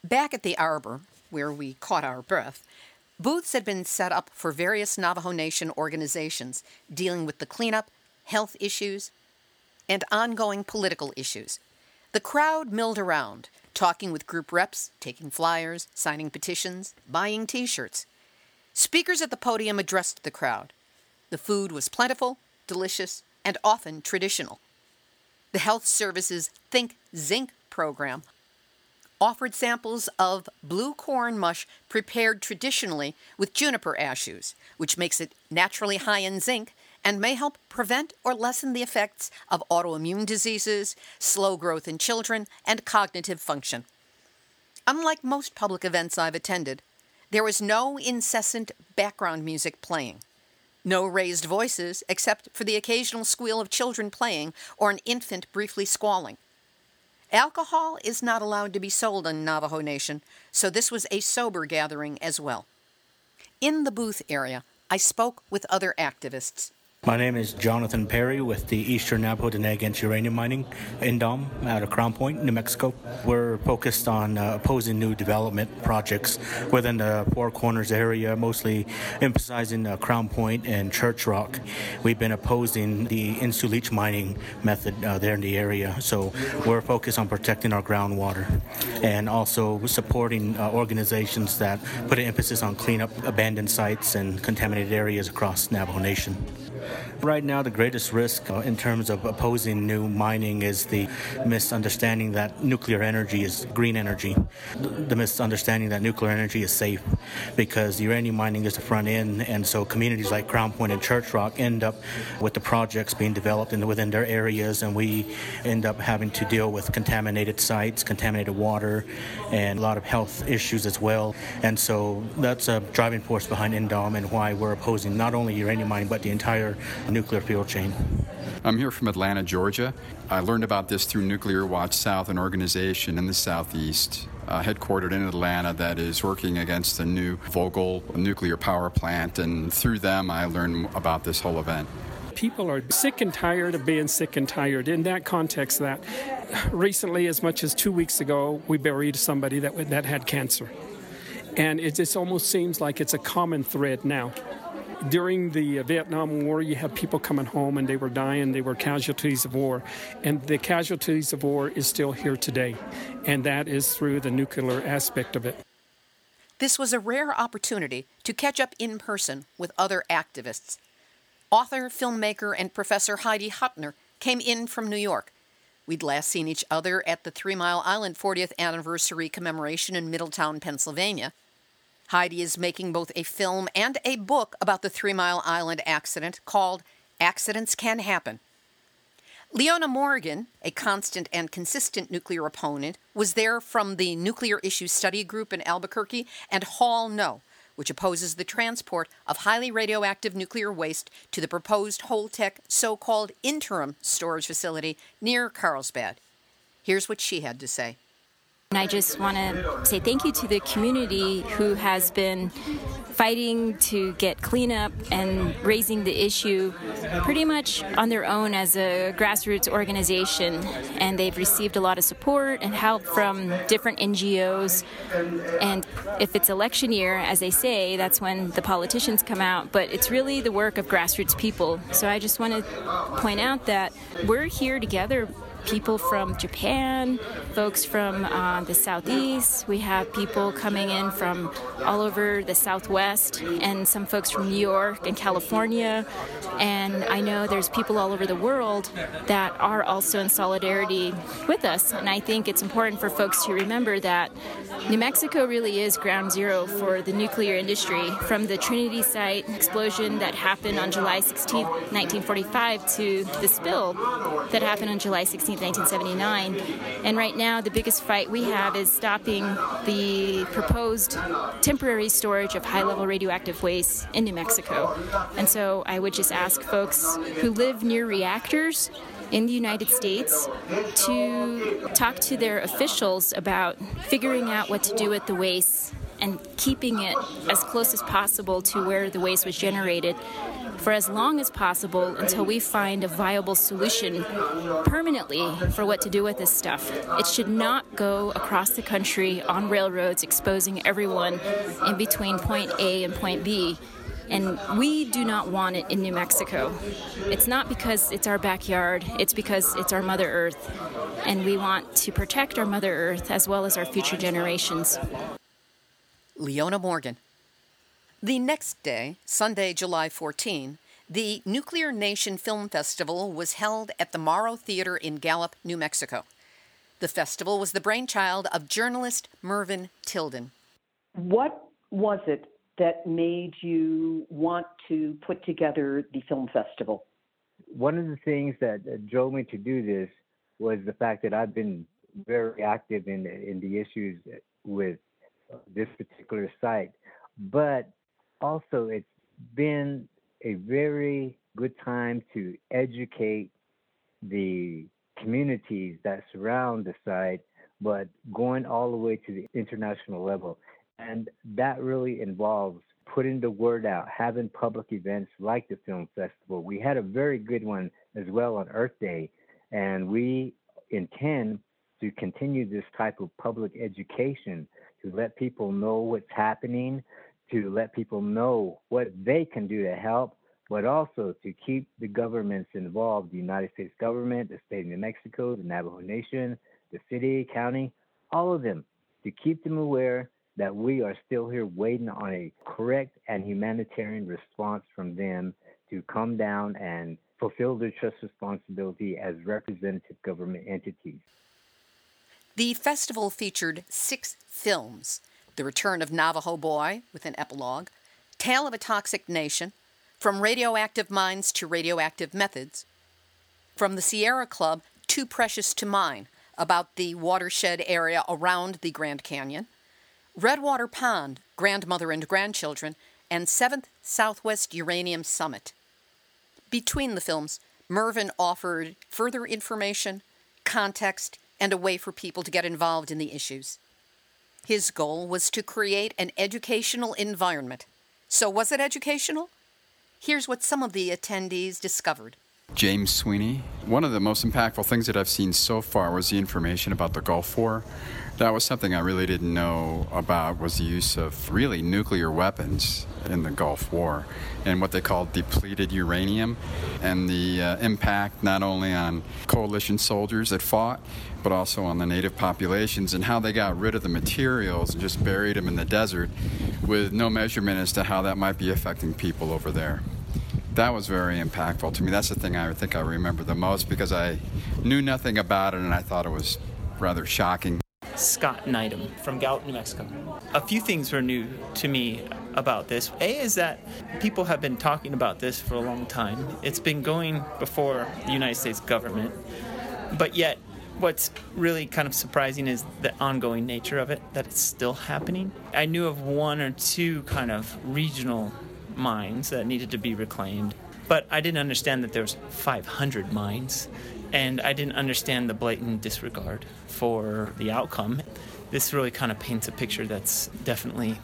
Back at the arbor, where we caught our breath, booths had been set up for various Navajo Nation organizations dealing with the cleanup, health issues, and ongoing political issues. The crowd milled around, talking with group reps, taking flyers, signing petitions, buying t shirts. Speakers at the podium addressed the crowd. The food was plentiful, delicious, and often traditional. The Health Services Think Zinc program offered samples of blue corn mush prepared traditionally with juniper ashes, which makes it naturally high in zinc and may help prevent or lessen the effects of autoimmune diseases, slow growth in children, and cognitive function. Unlike most public events I've attended, there was no incessant background music playing. No raised voices except for the occasional squeal of children playing or an infant briefly squalling. Alcohol is not allowed to be sold in Navajo Nation, so this was a sober gathering as well. In the booth area, I spoke with other activists My name is Jonathan Perry with the Eastern Navajo Diné Against Uranium Mining ENDAUM out of Crown Point, New Mexico. We're focused on uh, opposing new development projects within the Four Corners area, mostly emphasizing uh, Crown Point and Church Rock. We've been opposing the in-situ leach mining method uh, there in the area, so we're focused on protecting our groundwater and also supporting uh, organizations that put an emphasis on clean up abandoned sites and contaminated areas across Navajo Nation. Right now, the greatest risk uh, in terms of opposing new mining is the misunderstanding that nuclear energy is green energy, the misunderstanding that nuclear energy is safe because uranium mining is the front end, and so communities like Crown Point and Church Rock end up with the projects being developed in, within their areas, and we end up having to deal with contaminated sites, contaminated water, and a lot of health issues as well. And so that's a driving force behind ENDAUM and why we're opposing not only uranium mining but the entire nuclear fuel chain. I'm here from Atlanta, Georgia. I learned about this through Nuclear Watch South, an organization in the southeast uh, headquartered in Atlanta that is working against the new Vogtle nuclear power plant, and through them I learned about this whole event people are sick and tired of being sick and tired. In that context, that recently, as much as two weeks ago, we buried somebody that that had cancer, and it just almost seems like it's a common thread now during the Vietnam War, you have people coming home and they were dying, they were casualties of war. And the casualties of war is still here today, and that is through the nuclear aspect of it. This was a rare opportunity to catch up in person with other activists. Author, filmmaker, and Professor Heidi Hutner came in from New York. We'd last seen each other at the Three Mile Island 40th anniversary commemoration in Middletown, Pennsylvania. Heidi is making both a film and a book about the Three Mile Island accident called Accidents Can Happen. Leona Morgan, a constant and consistent nuclear opponent, was there from the Nuclear Issues Study Group in Albuquerque and Haul No, which opposes the transport of highly radioactive nuclear waste to the proposed Holtec so called interim storage facility near Carlsbad. Here's what she had to say. And I just want to say thank you to the community who has been fighting to get cleanup and raising the issue pretty much on their own as a grassroots organization. And they've received a lot of support and help from different NGOs. And if it's election year, as they say, that's when the politicians come out. But it's really the work of grassroots people. So I just want to point out that we're here together people from Japan, folks from uh, the southeast. We have people coming in from all over the southwest, and some folks from New York and California. And I know there's people all over the world that are also in solidarity with us. And I think it's important for folks to remember that New Mexico really is ground zero for the nuclear industry from the Trinity site explosion that happened on July 16, 1945, to the spill that happened on July 16. 1979. And right now, the biggest fight we have is stopping the proposed temporary storage of high level radioactive waste in New Mexico. And so I would just ask folks who live near reactors in the United States to talk to their officials about figuring out what to do with the waste and keeping it as close as possible to where the waste was generated for as long as possible until we find a viable solution permanently for what to do with this stuff. It should not go across the country on railroads, exposing everyone in between point A and point B. And we do not want it in New Mexico. It's not because it's our backyard, it's because it's our Mother Earth. And we want to protect our Mother Earth as well as our future generations. Leona Morgan. The next day, Sunday, July 14, the Nuclear Nation Film Festival was held at the Morro Theater in Gallup, New Mexico. The festival was the brainchild of journalist Mervyn Tilden. What was it that made you want to put together the film festival? One of the things that drove me to do this was the fact that I've been very active in in the issues with this particular site, but also it's been a very good time to educate the communities that surround the site, but going all the way to the international level. And that really involves putting the word out, having public events like the film festival. We had a very good one as well on Earth Day, and we intend to continue this type of public education to let people know what's happening, to let people know what they can do to help, but also to keep the governments involved the United States government, the state of New Mexico, the Navajo Nation, the city, county, all of them, to keep them aware that we are still here waiting on a correct and humanitarian response from them to come down and fulfill their trust responsibility as representative government entities. The festival featured six films The Return of Navajo Boy with an epilogue, Tale of a Toxic Nation, From Radioactive Minds to Radioactive Methods, from the Sierra Club, Too Precious to Mine, about the watershed area around the Grand Canyon, Redwater Pond, Grandmother and Grandchildren, and 7th Southwest Uranium Summit. Between the films, Mervyn offered further information, context, and a way for people to get involved in the issues. His goal was to create an educational environment. So, was it educational? Here's what some of the attendees discovered. James Sweeney. One of the most impactful things that I've seen so far was the information about the Gulf War. That was something I really didn't know about was the use of really nuclear weapons in the Gulf War and what they called depleted uranium and the uh, impact not only on coalition soldiers that fought but also on the native populations and how they got rid of the materials and just buried them in the desert with no measurement as to how that might be affecting people over there that was very impactful to me. That's the thing I think I remember the most because I knew nothing about it and I thought it was rather shocking. Scott Neidham from Gallup, New Mexico. A few things were new to me about this. A is that people have been talking about this for a long time. It's been going before the United States government, but yet what's really kind of surprising is the ongoing nature of it, that it's still happening. I knew of one or two kind of regional mines that needed to be reclaimed. But I didn't understand that there was 500 mines, and I didn't understand the blatant disregard for the outcome. This really kind of paints a picture that's definitely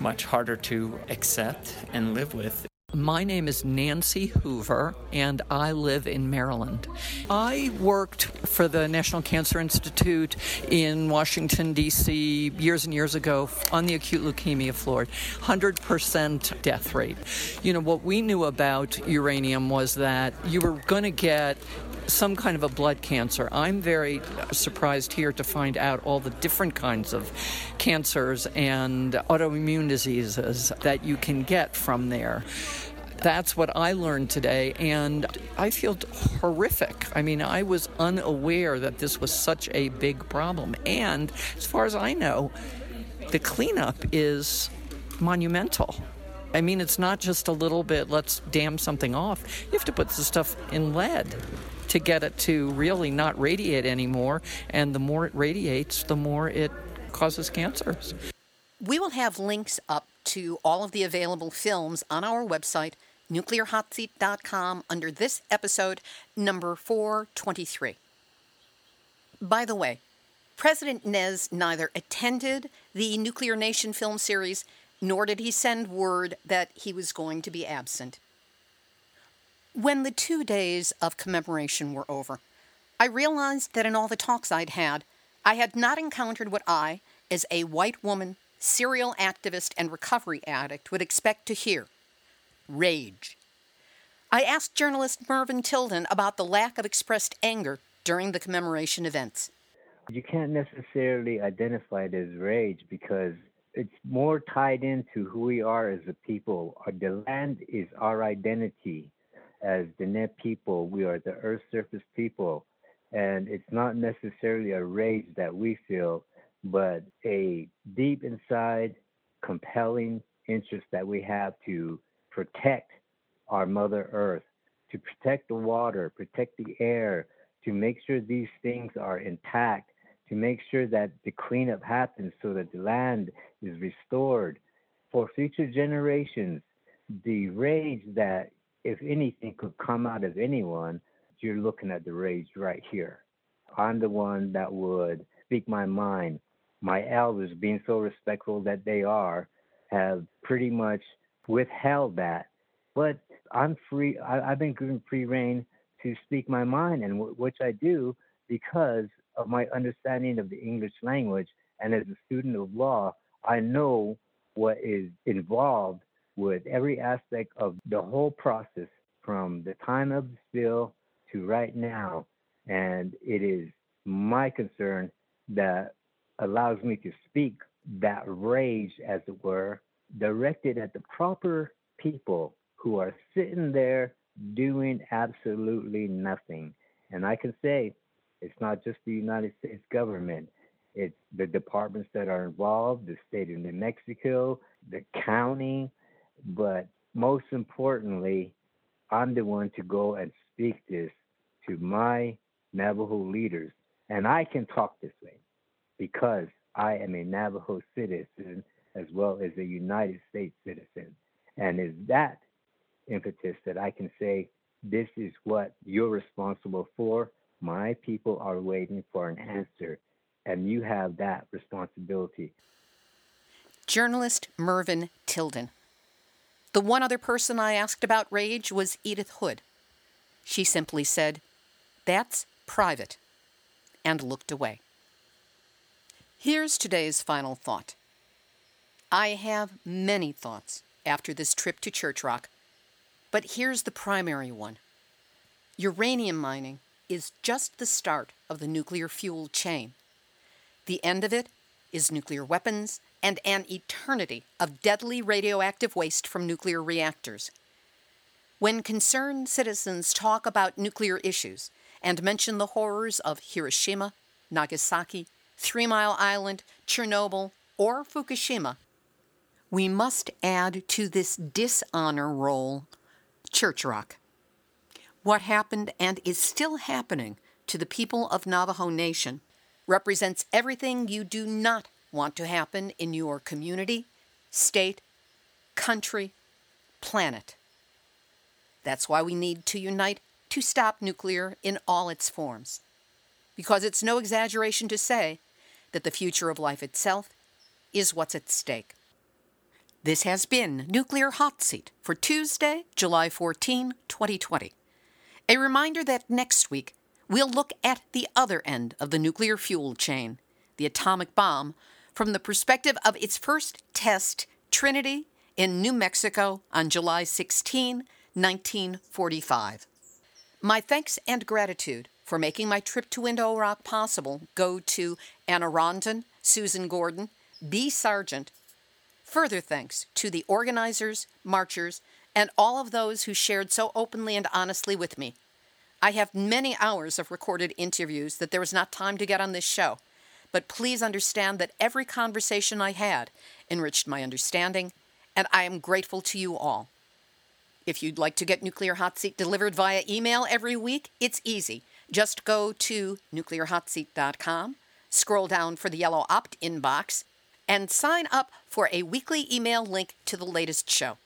much harder to accept and live with. My name is Nancy Hoover, and I live in Maryland. I worked for the National Cancer Institute in Washington, D.C., years and years ago on the acute leukemia floor. 100% death rate. You know, what we knew about uranium was that you were going to get some kind of a blood cancer. I'm very surprised here to find out all the different kinds of cancers and autoimmune diseases that you can get from there that's what I learned today, and I feel horrific. I mean, I was unaware that this was such a big problem. And as far as I know, the cleanup is monumental. I mean, it's not just a little bit, let's dam something off. You have to put the stuff in lead to get it to really not radiate anymore. And the more it radiates, the more it causes cancers. We will have links up to all of the available films on our website, nuclearhotseat.com, under this episode, number 423. By the way, President Nez neither attended the Nuclear Nation film series nor did he send word that he was going to be absent. When the two days of commemoration were over, I realized that in all the talks I'd had, I had not encountered what I, as a white woman, serial activist, and recovery addict, would expect to hear rage. I asked journalist Mervyn Tilden about the lack of expressed anger during the commemoration events. You can't necessarily identify it as rage because it's more tied into who we are as a people. Uh, the land is our identity as Diné people. We are the Earth surface people. And it's not necessarily a rage that we feel, but a deep inside, compelling interest that we have to protect our Mother Earth, to protect the water, protect the air, to make sure these things are intact to make sure that the cleanup happens so that the land is restored for future generations. The rage that, if anything, could come out of anyone, you're looking at the rage right here. I'm the one that would speak my mind. My elders being so respectful that they are, have pretty much withheld that. But I'm free. I, have been given free reign to speak my mind, and w- which I do because of my understanding of the English language. And as a student of law, I know what is involved with every aspect of the whole process from the time of the spill to right now. And it is my concern that allows me to speak that rage, as it were, directed at the proper people who are sitting there doing absolutely nothing. And I can say it's not just the United States government, it's the departments that are involved, the state of New Mexico, the county, but most importantly, I'm the one to go and speak this to my Navajo leaders. And I can talk this way because I am a Navajo citizen as well as a United States citizen. And is that impetus that I can say, this is what you're responsible for. My people are waiting for an answer, and you have that responsibility. Journalist Mervyn Tilden. The one other person I asked about rage was Edith Hood. She simply said, That's private, and looked away. Here's today's final thought. I have many thoughts after this trip to Church Rock, but here's the primary one. Uranium mining is just the start of the nuclear fuel chain. The end of it is nuclear weapons and an eternity of deadly radioactive waste from nuclear reactors. When concerned citizens talk about nuclear issues and mention the horrors of Hiroshima, Nagasaki, Three Mile Island, Chernobyl, or Fukushima, we must add to this dishonor roll Church Rock. What happened and is still happening to the people of Navajo Nation represents everything you do not want to happen in your community, state, country, planet. That's why we need to unite to stop nuclear in all its forms. Because it's no exaggeration to say that the future of life itself is what's at stake. This has been Nuclear Hot Seat for Tuesday, July 14, 2020. A reminder that next week we'll look at the other end of the nuclear fuel chain, the atomic bomb, from the perspective of its first test, Trinity, in New Mexico on July 16, 1945. My thanks and gratitude for making my trip to Window Rock possible go to Anna Rondon, Susan Gordon, B. Sargent. Further thanks to the organizers, marchers, and all of those who shared so openly and honestly with me. I have many hours of recorded interviews that there was not time to get on this show. But please understand that every conversation I had enriched my understanding, and I am grateful to you all. If you'd like to get Nuclear Hot Seat delivered via email every week, it's easy. Just go to nuclearhotseat.com, scroll down for the yellow opt in box, and sign up for a weekly email link to the latest show.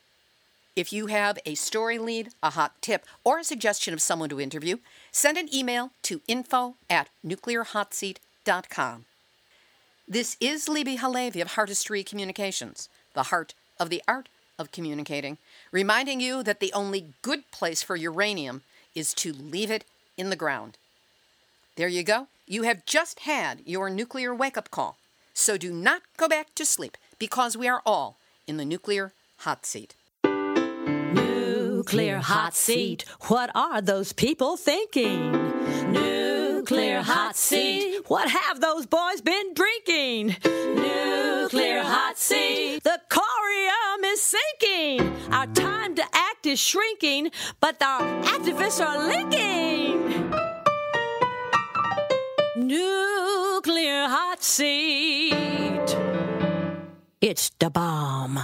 If you have a story lead, a hot tip, or a suggestion of someone to interview, send an email to info at nuclearhotseat.com. This is Libbe HaLevy of Heartistry Communications, the heart of the art of communicating, reminding you that the only good place for uranium is to leave it in the ground. There you go. You have just had your nuclear wake up call. So do not go back to sleep because we are all in the nuclear hot seat. Nuclear hot seat. What are those people thinking? Nuclear hot seat. What have those boys been drinking? Nuclear hot seat. The corium is sinking. Our time to act is shrinking, but our activists are linking. Nuclear hot seat. It's the bomb.